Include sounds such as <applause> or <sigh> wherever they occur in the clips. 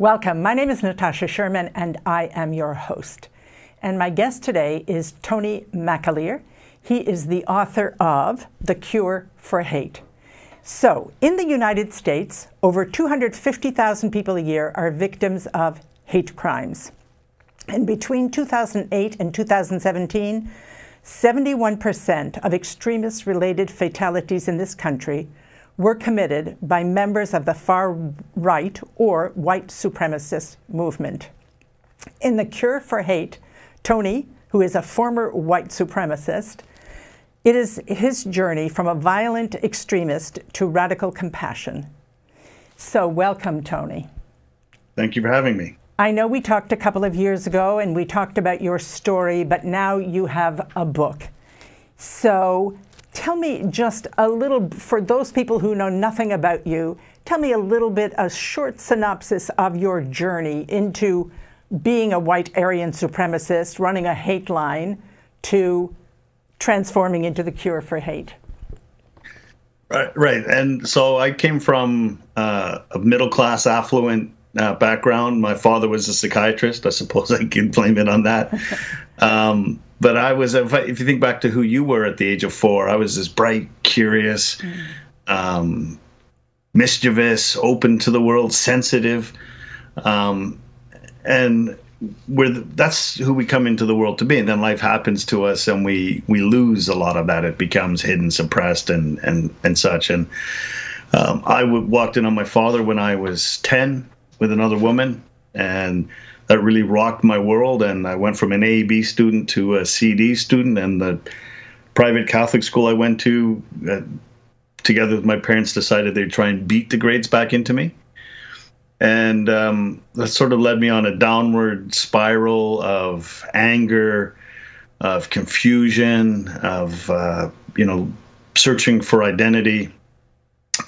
Welcome. My name is Natasha Sherman, and I am your host. And my guest today is Tony McAleer. He is the author of The Cure for Hate. So, in the United States, over 250,000 people a year are victims of hate crimes. And between 2008 and 2017, 71% of extremist related fatalities in this country were committed by members of the far right or white supremacist movement. In The Cure for Hate, Tony, who is a former white supremacist, it is his journey from a violent extremist to radical compassion. So, welcome, Tony. Thank you for having me. I know we talked a couple of years ago and we talked about your story, but now you have a book. So, tell me just a little, for those people who know nothing about you, tell me a little bit, a short synopsis of your journey into being a white Aryan supremacist, running a hate line, to transforming into the cure for hate. Right, right. And so I came from uh, a middle class, affluent uh, background. My father was a psychiatrist. I suppose I can blame it on that. <laughs> Um, but I was, if, I, if, you think back to who you were at the age of four, I was this bright, curious, mm. um, mischievous, open to the world, sensitive. Um, and we're the, that's who we come into the world to be and then life happens to us and we we lose a lot of that it becomes hidden suppressed and and and such and um, I walked in on my father when I was 10 with another woman and that really rocked my world. And I went from an AAB student to a CD student, and the private Catholic school I went to, uh, together with my parents, decided they'd try and beat the grades back into me. And um, that sort of led me on a downward spiral of anger, of confusion, of uh, you know, searching for identity,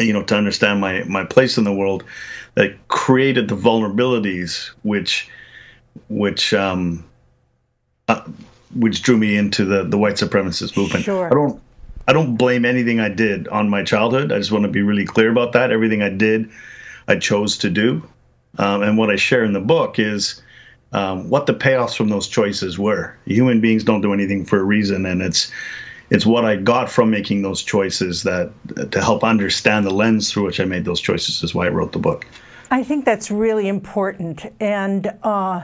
you know, to understand my my place in the world. That created the vulnerabilities which which um, uh, which drew me into the the white supremacist movement. Sure. I don't I don't blame anything I did on my childhood. I just want to be really clear about that. Everything I did, I chose to do, um, and what I share in the book is. Um, what the payoffs from those choices were. Human beings don't do anything for a reason, and it's it's what I got from making those choices that to help understand the lens through which I made those choices is why I wrote the book. I think that's really important, and uh,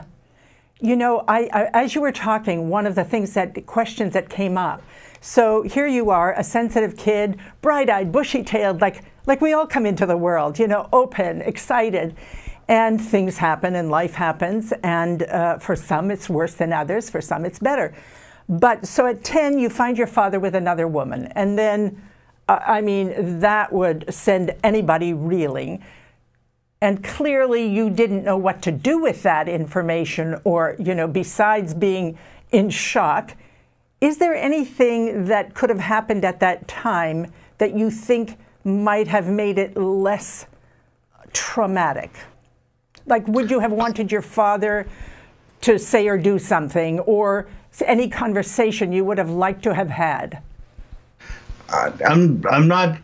you know, I, I, as you were talking, one of the things that questions that came up. So here you are, a sensitive kid, bright-eyed, bushy-tailed, like like we all come into the world, you know, open, excited, and things happen and life happens, and uh, for some it's worse than others, for some it's better. But so at 10, you find your father with another woman, and then, uh, I mean, that would send anybody reeling. And clearly, you didn't know what to do with that information, or, you know, besides being in shock. Is there anything that could have happened at that time that you think might have made it less traumatic? Like, would you have wanted your father to say or do something, or any conversation you would have liked to have had? I'm I'm not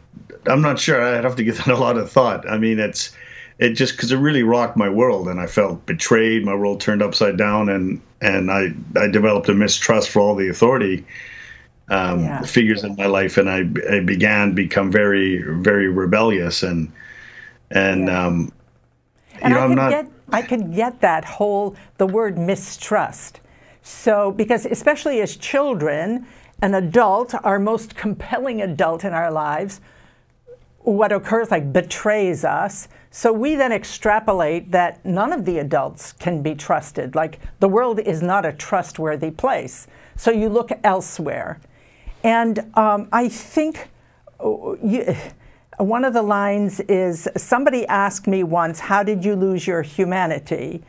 I'm not sure. I'd have to give that a lot of thought. I mean, it's it just because it really rocked my world and I felt betrayed. My world turned upside down, and and I I developed a mistrust for all the authority um, yeah. figures in my life, and I I began become very very rebellious and and yeah. um, and you know I am not. Get, I could get that whole the word mistrust. So because especially as children, an adult, our most compelling adult in our lives, what occurs like betrays us. So we then extrapolate that none of the adults can be trusted. Like the world is not a trustworthy place. So you look elsewhere. And um, I think uh, you, one of the lines is somebody asked me once, How did you lose your humanity?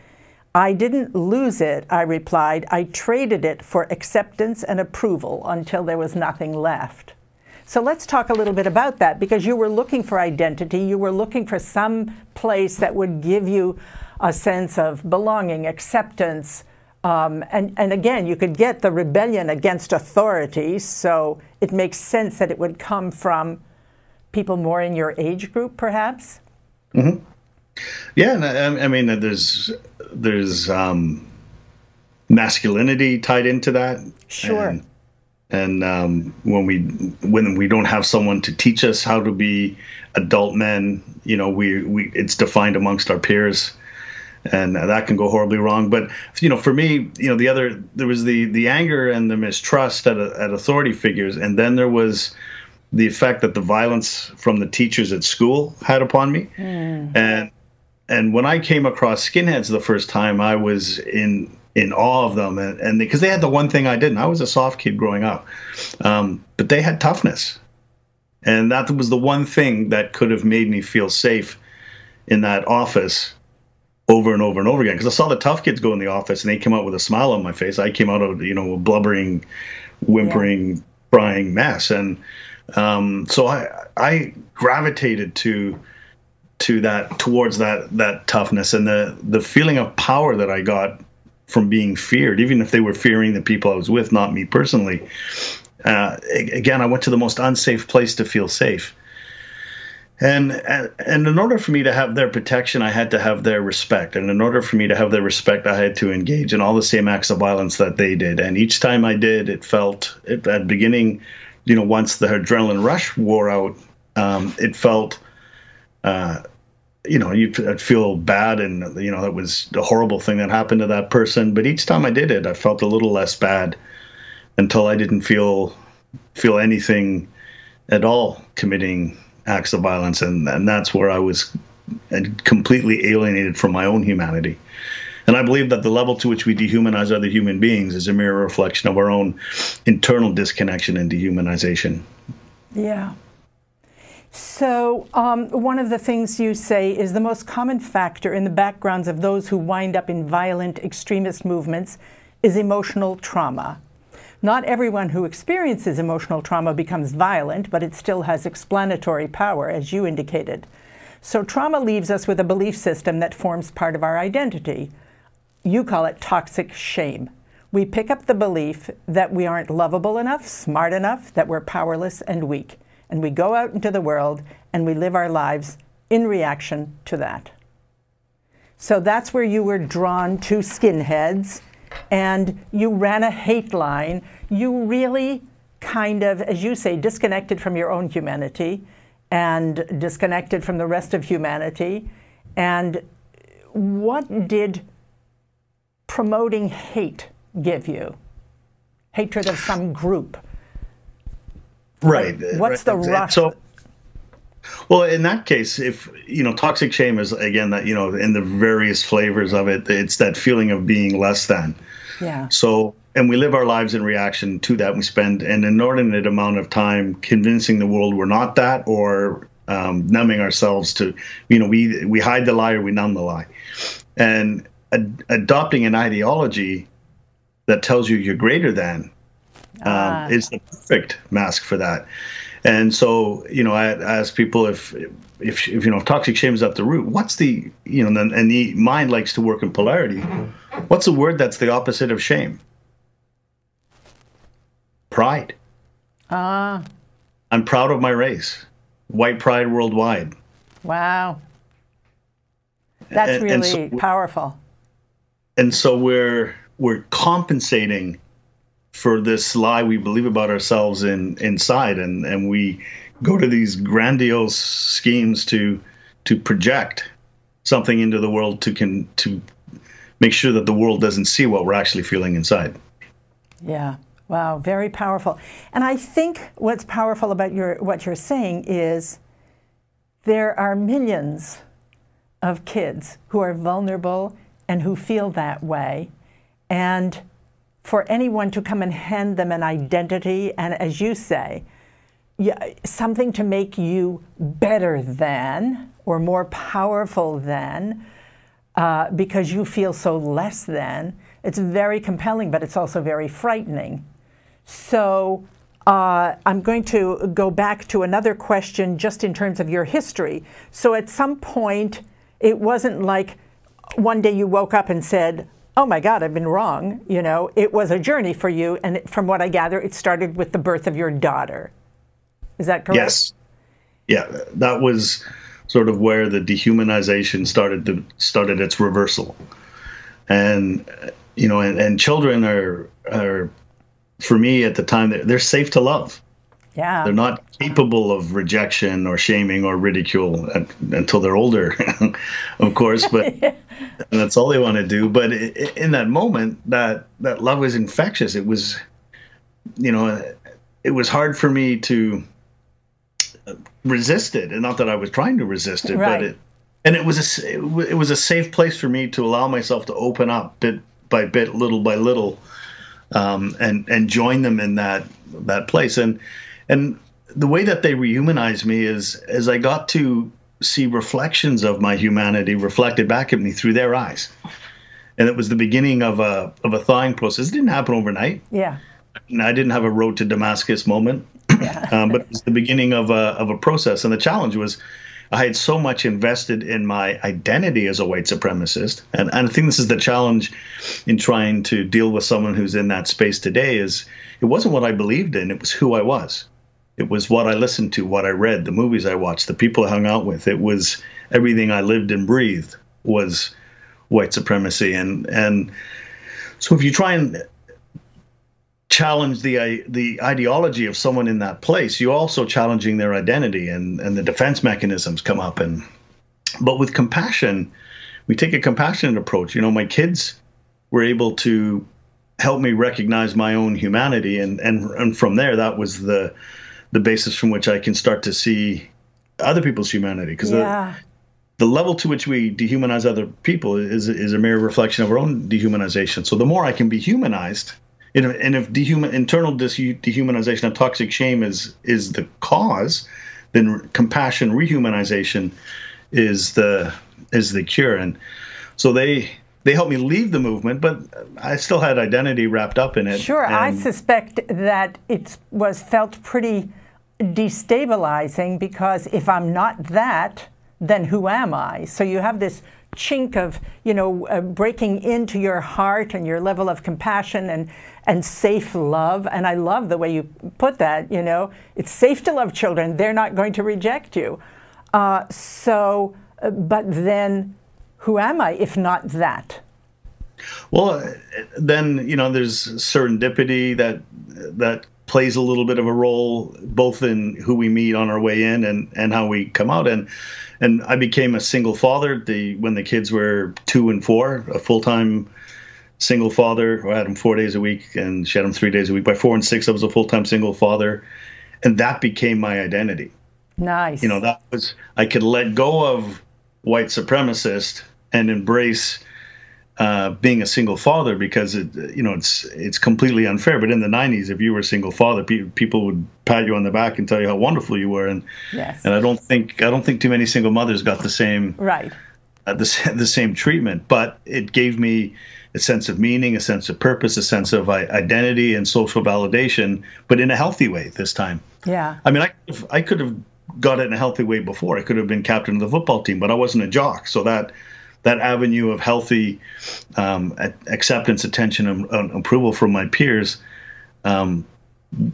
I didn't lose it, I replied. I traded it for acceptance and approval until there was nothing left. So let's talk a little bit about that because you were looking for identity. You were looking for some place that would give you a sense of belonging, acceptance. Um, and, and again, you could get the rebellion against authority, so it makes sense that it would come from people more in your age group, perhaps. Mm-hmm. Yeah, and I, I mean, there's there's um, masculinity tied into that. Sure. And, and um, when we when we don't have someone to teach us how to be adult men, you know, we we it's defined amongst our peers, and that can go horribly wrong. But you know, for me, you know, the other there was the the anger and the mistrust at at authority figures, and then there was the effect that the violence from the teachers at school had upon me, mm. and and when I came across skinheads the first time, I was in in awe of them, and, and because they, they, had the one thing I didn't. I was a soft kid growing up, um, but they had toughness, and that was the one thing that could have made me feel safe in that office over and over and over again. Because I saw the tough kids go in the office, and they came out with a smile on my face. I came out of you know a blubbering, whimpering, yeah. crying mess, and um, so I I gravitated to to that towards that that toughness and the the feeling of power that I got from being feared, even if they were fearing the people I was with, not me personally. Uh, again, I went to the most unsafe place to feel safe. And, and in order for me to have their protection, I had to have their respect. And in order for me to have their respect, I had to engage in all the same acts of violence that they did. And each time I did, it felt at the beginning, you know, once the adrenaline rush wore out, um, it felt uh, you know, you'd feel bad, and you know that was a horrible thing that happened to that person. But each time I did it, I felt a little less bad until I didn't feel feel anything at all committing acts of violence, and and that's where I was uh, completely alienated from my own humanity. And I believe that the level to which we dehumanize other human beings is a mirror reflection of our own internal disconnection and dehumanization. Yeah. So, um, one of the things you say is the most common factor in the backgrounds of those who wind up in violent extremist movements is emotional trauma. Not everyone who experiences emotional trauma becomes violent, but it still has explanatory power, as you indicated. So, trauma leaves us with a belief system that forms part of our identity. You call it toxic shame. We pick up the belief that we aren't lovable enough, smart enough, that we're powerless and weak and we go out into the world and we live our lives in reaction to that. So that's where you were drawn to skinheads and you ran a hate line. You really kind of, as you say, disconnected from your own humanity and disconnected from the rest of humanity. And what did promoting hate give you? Hatred of some group? Right. What's right. the rush? So, well, in that case, if you know, toxic shame is again that you know, in the various flavors of it, it's that feeling of being less than. Yeah. So, and we live our lives in reaction to that. We spend an inordinate amount of time convincing the world we're not that, or um, numbing ourselves to, you know, we we hide the lie or we numb the lie, and ad- adopting an ideology that tells you you're greater than um, ah. is the perfect mask for that. And so, you know, I ask people if, if, if you know, if toxic shame is at the root, what's the, you know, and the mind likes to work in polarity. What's the word that's the opposite of shame? Pride. Ah. I'm proud of my race. White pride worldwide. Wow. That's and, really and so, powerful. And so we're we're compensating for this lie we believe about ourselves in inside. And and we go to these grandiose schemes to to project something into the world to can to make sure that the world doesn't see what we're actually feeling inside. Yeah. Wow. Very powerful. And i think what's powerful about your what you're saying is there are millions of kids who are vulnerable and who feel that way. And for anyone to come and hand them an identity and, as you say, yeah, something to make you better than or more powerful than uh, because you feel so less than. It's very compelling, but it's also very frightening. So uh, I'm going to go back to another question just in terms of your history. So at some point, it wasn't like one day you woke up and said, oh my God, I've been wrong. You know, it was a journey for you. And from what I gather, it started with the birth of your daughter. Is that correct? Yes. Yeah, that was sort of where the dehumanization started to started its reversal, and you know, and, and children are are for me at the time they're, they're safe to love. Yeah. They're not capable of rejection or shaming or ridicule at, until they're older, <laughs> of course, but <laughs> yeah. that's all they want to do. But in that moment, that, that love was infectious. It was, you know, it was hard for me to resist it. And not that I was trying to resist it, right. but it, and it was a, it was a safe place for me to allow myself to open up bit by bit, little by little, um, and, and join them in that, that place. And, and the way that they rehumanized me is as I got to see reflections of my humanity reflected back at me through their eyes. And it was the beginning of a of a thawing process. It didn't happen overnight. Yeah. And I didn't have a road to Damascus moment. Yeah. <laughs> um, but it was the beginning of a of a process. And the challenge was I had so much invested in my identity as a white supremacist. And, and I think this is the challenge in trying to deal with someone who's in that space today is it wasn't what I believed in, it was who I was. It was what I listened to, what I read, the movies I watched, the people I hung out with. It was everything I lived and breathed was white supremacy. And and so if you try and challenge the uh, the ideology of someone in that place, you're also challenging their identity, and and the defense mechanisms come up. And but with compassion, we take a compassionate approach. You know, my kids were able to help me recognize my own humanity, and and and from there, that was the the basis from which I can start to see other people's humanity. Because yeah. the, the level to which we dehumanize other people is is a mere reflection of our own dehumanization. So the more I can be humanized, and if dehuman, internal dehumanization of toxic shame is is the cause, then compassion rehumanization is the is the cure. And so they they helped me leave the movement, but I still had identity wrapped up in it. Sure, I suspect that it was felt pretty destabilizing because if I'm not that, then who am I? So you have this chink of, you know, uh, breaking into your heart and your level of compassion and, and safe love. And I love the way you put that, you know, it's safe to love children. They're not going to reject you. Uh, so, uh, but then who am I if not that? Well, then, you know, there's serendipity that, that plays a little bit of a role both in who we meet on our way in and, and how we come out. And and I became a single father the when the kids were two and four, a full time single father. I had them four days a week and she had them three days a week. By four and six, I was a full time single father, and that became my identity. Nice. You know, that was I could let go of white supremacist and embrace uh, being a single father because it you know it's it's completely unfair. But in the '90s, if you were a single father, pe- people would pat you on the back and tell you how wonderful you were. And yes. and I don't think I don't think too many single mothers got the same right uh, the the same treatment. But it gave me a sense of meaning, a sense of purpose, a sense of identity and social validation, but in a healthy way this time. Yeah. I mean, I I could have got it in a healthy way before. I could have been captain of the football team, but I wasn't a jock, so that that avenue of healthy um, acceptance, attention, and, and, approval from my peers um,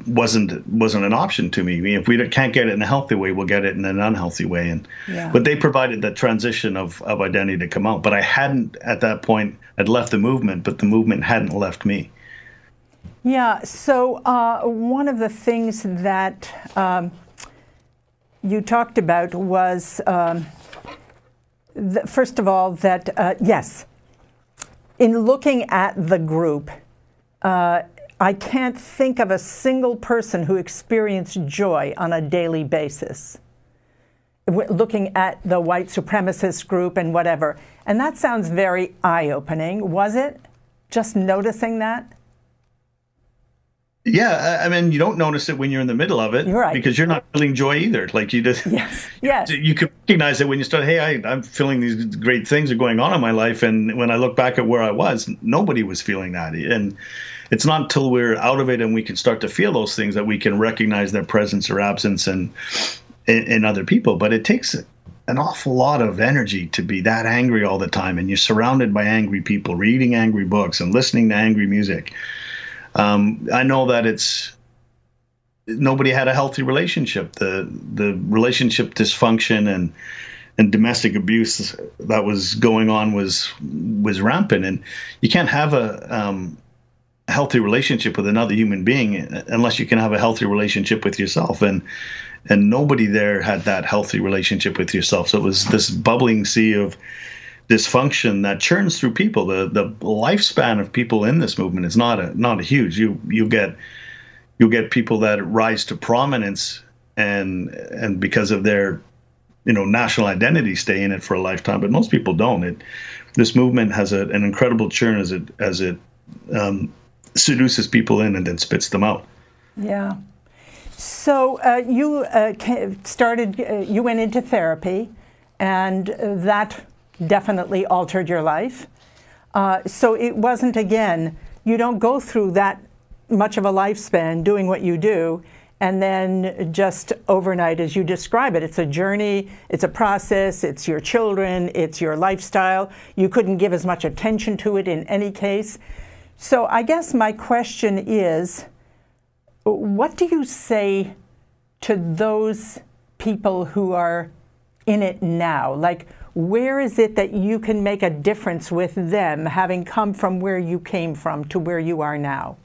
wasn't wasn't an option to me. I mean, if we can't get it in a healthy way, we'll get it in an unhealthy way. And yeah. but they provided the transition of of identity to come out. But I hadn't at that point. I'd left the movement, but the movement hadn't left me. Yeah. So uh, one of the things that um, you talked about was. Um, first of all, that uh, yes, in looking at the group, uh, I can't think of a single person who experienced joy on a daily basis. Looking at the white supremacist group and whatever. And that sounds very eye opening. Was it? Just noticing that? Yeah, I mean, you don't notice it when you're in the middle of it, you're right. because you're not feeling joy either. Like you just, yes, yes. <laughs> You can recognize it when you start. Hey, I, I'm feeling these great things are going on in my life, and when I look back at where I was, nobody was feeling that. And it's not until we're out of it and we can start to feel those things that we can recognize their presence or absence and in, in other people. But it takes an awful lot of energy to be that angry all the time, and you're surrounded by angry people, reading angry books and listening to angry music um, I know that it's nobody had a healthy relationship. The the relationship dysfunction and and domestic abuse that was going on was was rampant, and you can't have a um, healthy relationship with another human being unless you can have a healthy relationship with yourself. And and nobody there had that healthy relationship with yourself. So it was this bubbling sea of dysfunction that churns through people the the lifespan of people in this movement is not a not a huge you you get you'll get people that rise to prominence and and because of their you know national identity stay in it for a lifetime but most people don't it this movement has a, an incredible churn as it as it um, seduces people in and then spits them out. Yeah. So uh, you uh, started, uh, you went into therapy, and that definitely altered your life. Uh, so it wasn't, again, you don't go through that much of a lifespan doing what you do and then just overnight as you describe it. It's a journey, it's a process, it's your children, it's your lifestyle. You couldn't give as much attention to it in any case. So I guess my question is what do you say to those people who are in it now? Like, where is it that you can make a difference with them, having come from where you came from to where you are now?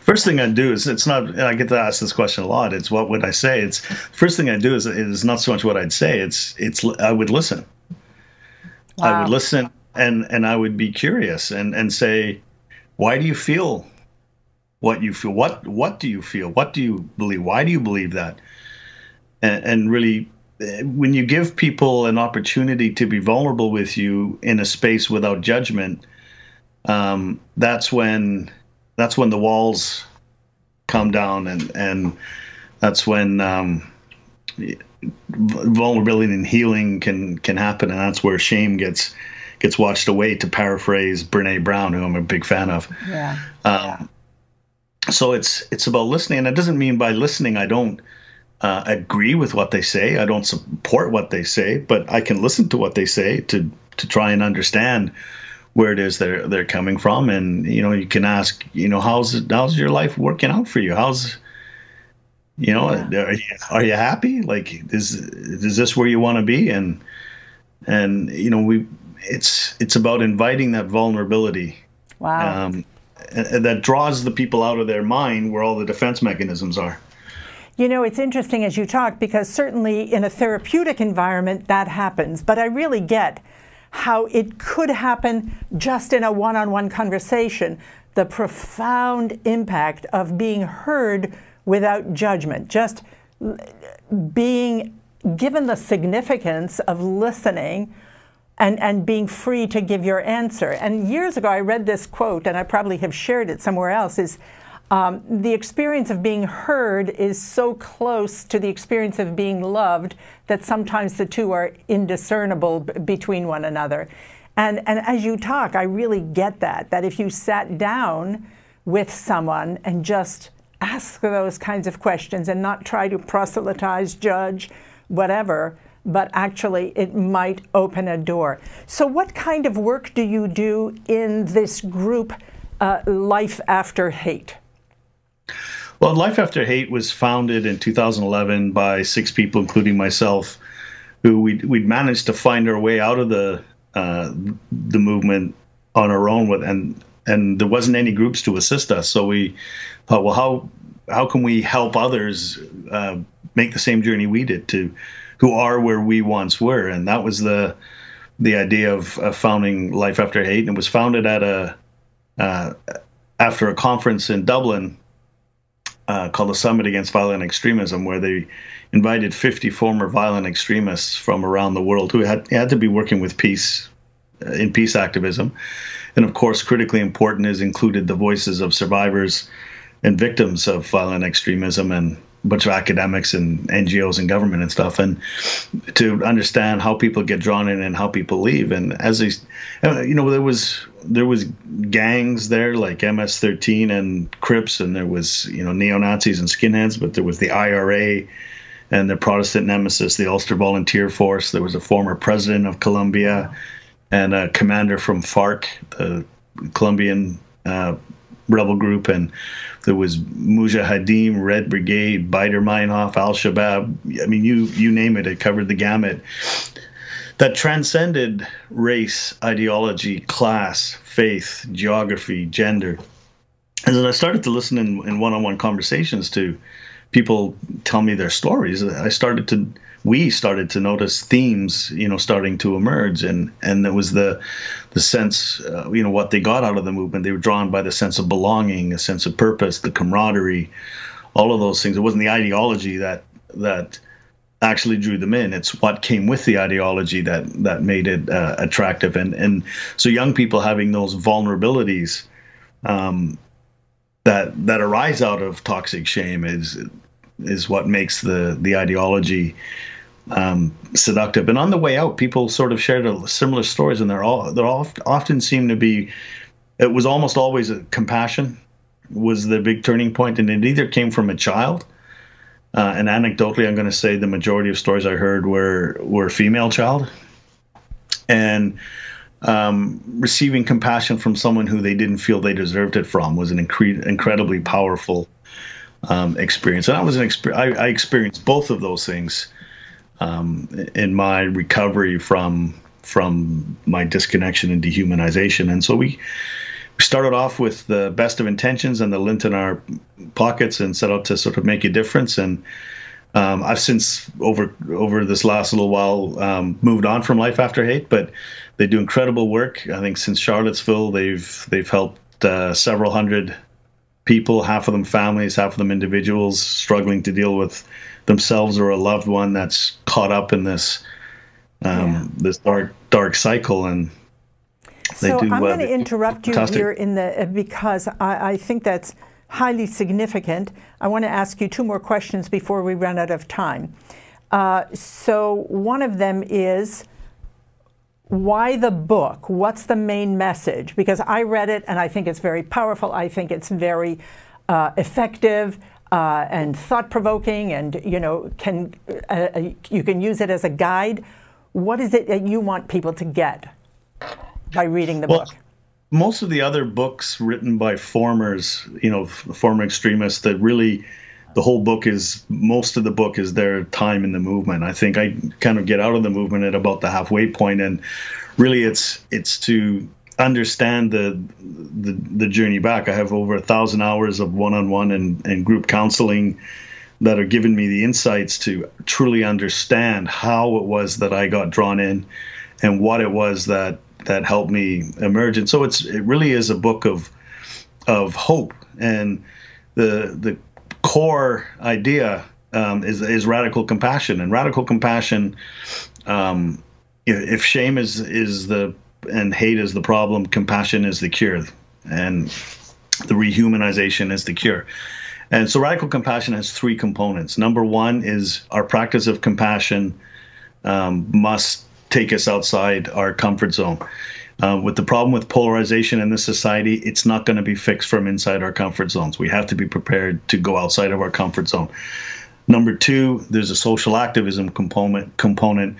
First thing I do is it's not. I get to ask this question a lot. It's what would I say? It's first thing I do is is not so much what I'd say. It's it's I would listen. Wow. I would listen and and I would be curious and and say, why do you feel what you feel? What what do you feel? What do you believe? Why do you believe that? And, and really, when you give people an opportunity to be vulnerable with you in a space without judgment, um, that's when that's when the walls come down, and and that's when um, vulnerability and healing can can happen, and that's where shame gets gets washed away, to paraphrase Brene Brown, who I'm a big fan of. Yeah. Um, so it's it's about listening, and it doesn't mean by listening I don't uh, agree with what they say. I don't support what they say, but I can listen to what they say to to try and understand where it is they're they're coming from, and you know you can ask, you know, how's it, how's your life working out for you? How's you know, yeah. are, you, are you happy? Like, is is this where you want to be? And and you know we it's it's about inviting that vulnerability. Wow. Um, that draws the people out of their mind where all the defense mechanisms are. You know, it's interesting as you talk because certainly in a therapeutic environment that happens, but I really get how it could happen just in a one on one conversation. The profound impact of being heard without judgment, just being given the significance of listening and, and being free to give your answer. And years ago, I read this quote, and I probably have shared it somewhere else, is um, the experience of being heard is so close to the experience of being loved that sometimes the two are indiscernible b- between one another. And, and as you talk, I really get that, that if you sat down with someone and just ask those kinds of questions and not try to proselytize, judge, whatever, but actually it might open a door. So, what kind of work do you do in this group, uh, Life After Hate? Well, Life After Hate was founded in 2011 by six people, including myself, who we'd, we'd managed to find our way out of the uh, the movement on our own with, and and there wasn't any groups to assist us. So we thought, well, how how can we help others uh, make the same journey we did to who are where we once were, and that was the the idea of, of founding Life After Hate, and it was founded at a uh, after a conference in Dublin uh, called the Summit Against Violent Extremism, where they invited 50 former violent extremists from around the world who had had to be working with peace uh, in peace activism, and of course, critically important is included the voices of survivors and victims of violent extremism and a bunch of academics and NGOs and government and stuff, and to understand how people get drawn in and how people leave. And as they, uh, you know, there was there was gangs there like MS-13 and Crips, and there was you know neo Nazis and skinheads, but there was the IRA and the Protestant nemesis, the Ulster Volunteer Force. There was a former president of Colombia and a commander from FARC, the Colombian uh, rebel group, and there was Mujahideen, Red Brigade, Baader Meinhof, Al Shabaab. I mean, you you name it, it covered the gamut. That transcended race, ideology, class, faith, geography, gender. And then I started to listen in, in one-on-one conversations to people tell me their stories. I started to we started to notice themes, you know, starting to emerge, and and it was the the sense, uh, you know, what they got out of the movement. They were drawn by the sense of belonging, a sense of purpose, the camaraderie, all of those things. It wasn't the ideology that that actually drew them in. It's what came with the ideology that that made it uh, attractive, and and so young people having those vulnerabilities. Um, that that arise out of toxic shame is is what makes the the ideology um, seductive. And on the way out, people sort of shared similar stories, and they're all they're all often seem to be. It was almost always a compassion was the big turning point, and it either came from a child. Uh, and anecdotally, I'm going to say the majority of stories I heard were were female child, and um, receiving compassion from someone who they didn't feel they deserved it from was an incre- incredibly powerful um, experience. And I was an exper- I, I experienced both of those things um, in my recovery from from my disconnection and dehumanization. And so we we started off with the best of intentions and the lint in our pockets and set out to sort of make a difference. And um, I've since over over this last little while um, moved on from Life After Hate, but they do incredible work. I think since Charlottesville, they've they've helped uh, several hundred people, half of them families, half of them individuals struggling to deal with themselves or a loved one that's caught up in this um, yeah. this dark dark cycle and so do, I'm uh, going to interrupt you here in the uh, because I, I think that's highly significant. I want to ask you two more questions before we run out of time. Uh, so one of them is why the book? What's the main message? Because I read it and I think it's very powerful. I think it's very uh, effective uh, and thought provoking, and you know, can uh, you can use it as a guide. What is it that you want people to get by reading the well, book? Most of the other books written by formers, you know, former extremists that really the whole book is most of the book is their time in the movement. I think I kind of get out of the movement at about the halfway point, and really it's it's to understand the, the the journey back. I have over a thousand hours of one-on-one and, and group counseling that are giving me the insights to truly understand how it was that I got drawn in and what it was that that helped me emerge. And so it's it really is a book of of hope and the the core idea um, is is radical compassion, and radical compassion. Um, if shame is is the and hate is the problem, compassion is the cure, and the rehumanization is the cure. And so, radical compassion has three components. Number one is our practice of compassion um, must take us outside our comfort zone. Uh, with the problem with polarization in this society, it's not going to be fixed from inside our comfort zones. We have to be prepared to go outside of our comfort zone. Number two, there's a social activism component. Component,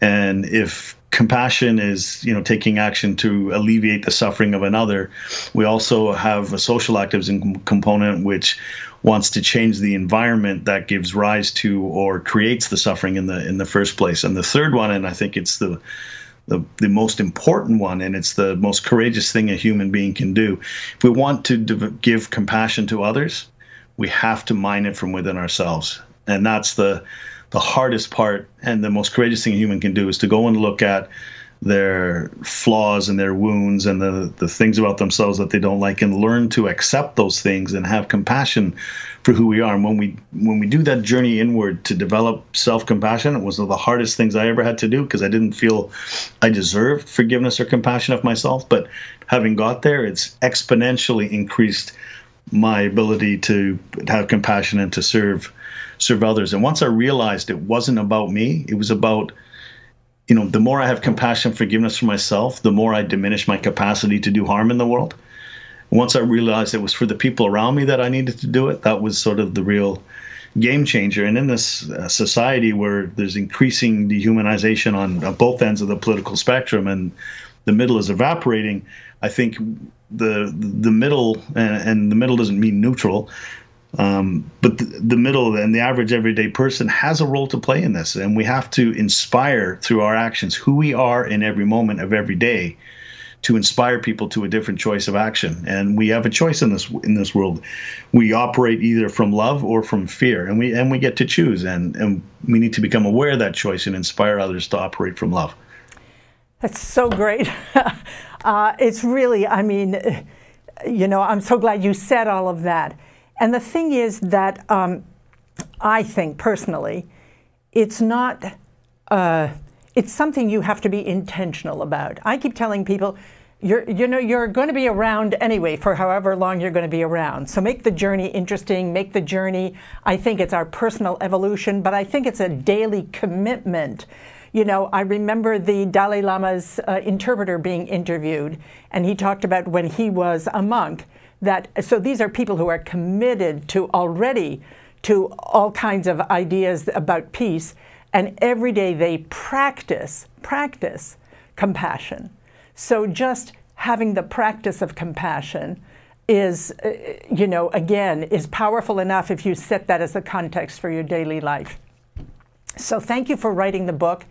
and if compassion is you know taking action to alleviate the suffering of another, we also have a social activism component which wants to change the environment that gives rise to or creates the suffering in the in the first place. And the third one, and I think it's the the, the most important one, and it's the most courageous thing a human being can do. If we want to give compassion to others, we have to mine it from within ourselves, and that's the the hardest part and the most courageous thing a human can do is to go and look at their flaws and their wounds and the, the things about themselves that they don't like and learn to accept those things and have compassion for who we are. And when we when we do that journey inward to develop self-compassion, it was one of the hardest things I ever had to do because I didn't feel I deserved forgiveness or compassion of myself. But having got there, it's exponentially increased my ability to have compassion and to serve serve others. And once I realized it wasn't about me, it was about you know, the more I have compassion, forgiveness for myself, the more I diminish my capacity to do harm in the world. once I realized it was for the people around me that I needed to do it, that was sort of the real game changer. And in this uh, society where there's increasing dehumanization on, on, both ends of the political spectrum, and the middle is evaporating, I think the the middle and, and the middle doesn't mean neutral. Um, but the, the, middle and the average everyday person has a role to play in this, and we have to inspire through our actions who we are in every moment of every day to inspire people to a different choice of action. And we have a choice in this in this world. We operate either from love or from fear, and we and we get to choose. And and we need to become aware of that choice and inspire others to operate from love. That's so great. <laughs> uh, it's really, I mean, you know, I'm so glad you said all of that. And the thing is that um, I think personally, it's not. Uh, it's something you have to be intentional about. I keep telling people, you're, you know, you're going to be around anyway for however long you're going to be around. So make the journey interesting, make the journey. I think it's our personal evolution, but I think it's a daily commitment. You know, I remember the Dalai Lama's uh, interpreter being interviewed, and he talked about when he was a monk. That so these are people who are committed to already to all kinds of ideas about peace and every day they practice, practice compassion. So just having the practice of compassion is, uh, you know, again, is powerful enough if you set that as the context for your daily life. So thank you for writing the book.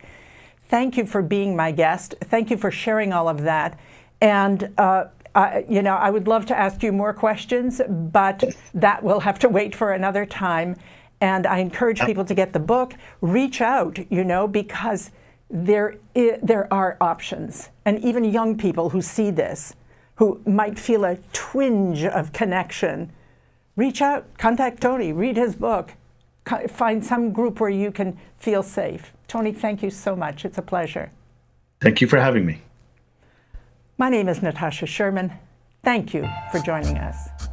Thank you for being my guest. Thank you for sharing all of that. And uh, uh, you know, I would love to ask you more questions, but that will have to wait for another time. And I encourage people to get the book, reach out, you know, because there, there are options. And even young people who see this, who might feel a twinge of connection, reach out, contact Tony, read his book, find some group where you can feel safe. Tony, thank you so much. It's a pleasure. Thank you for having me. My name is Natasha Sherman. Thank you for joining us.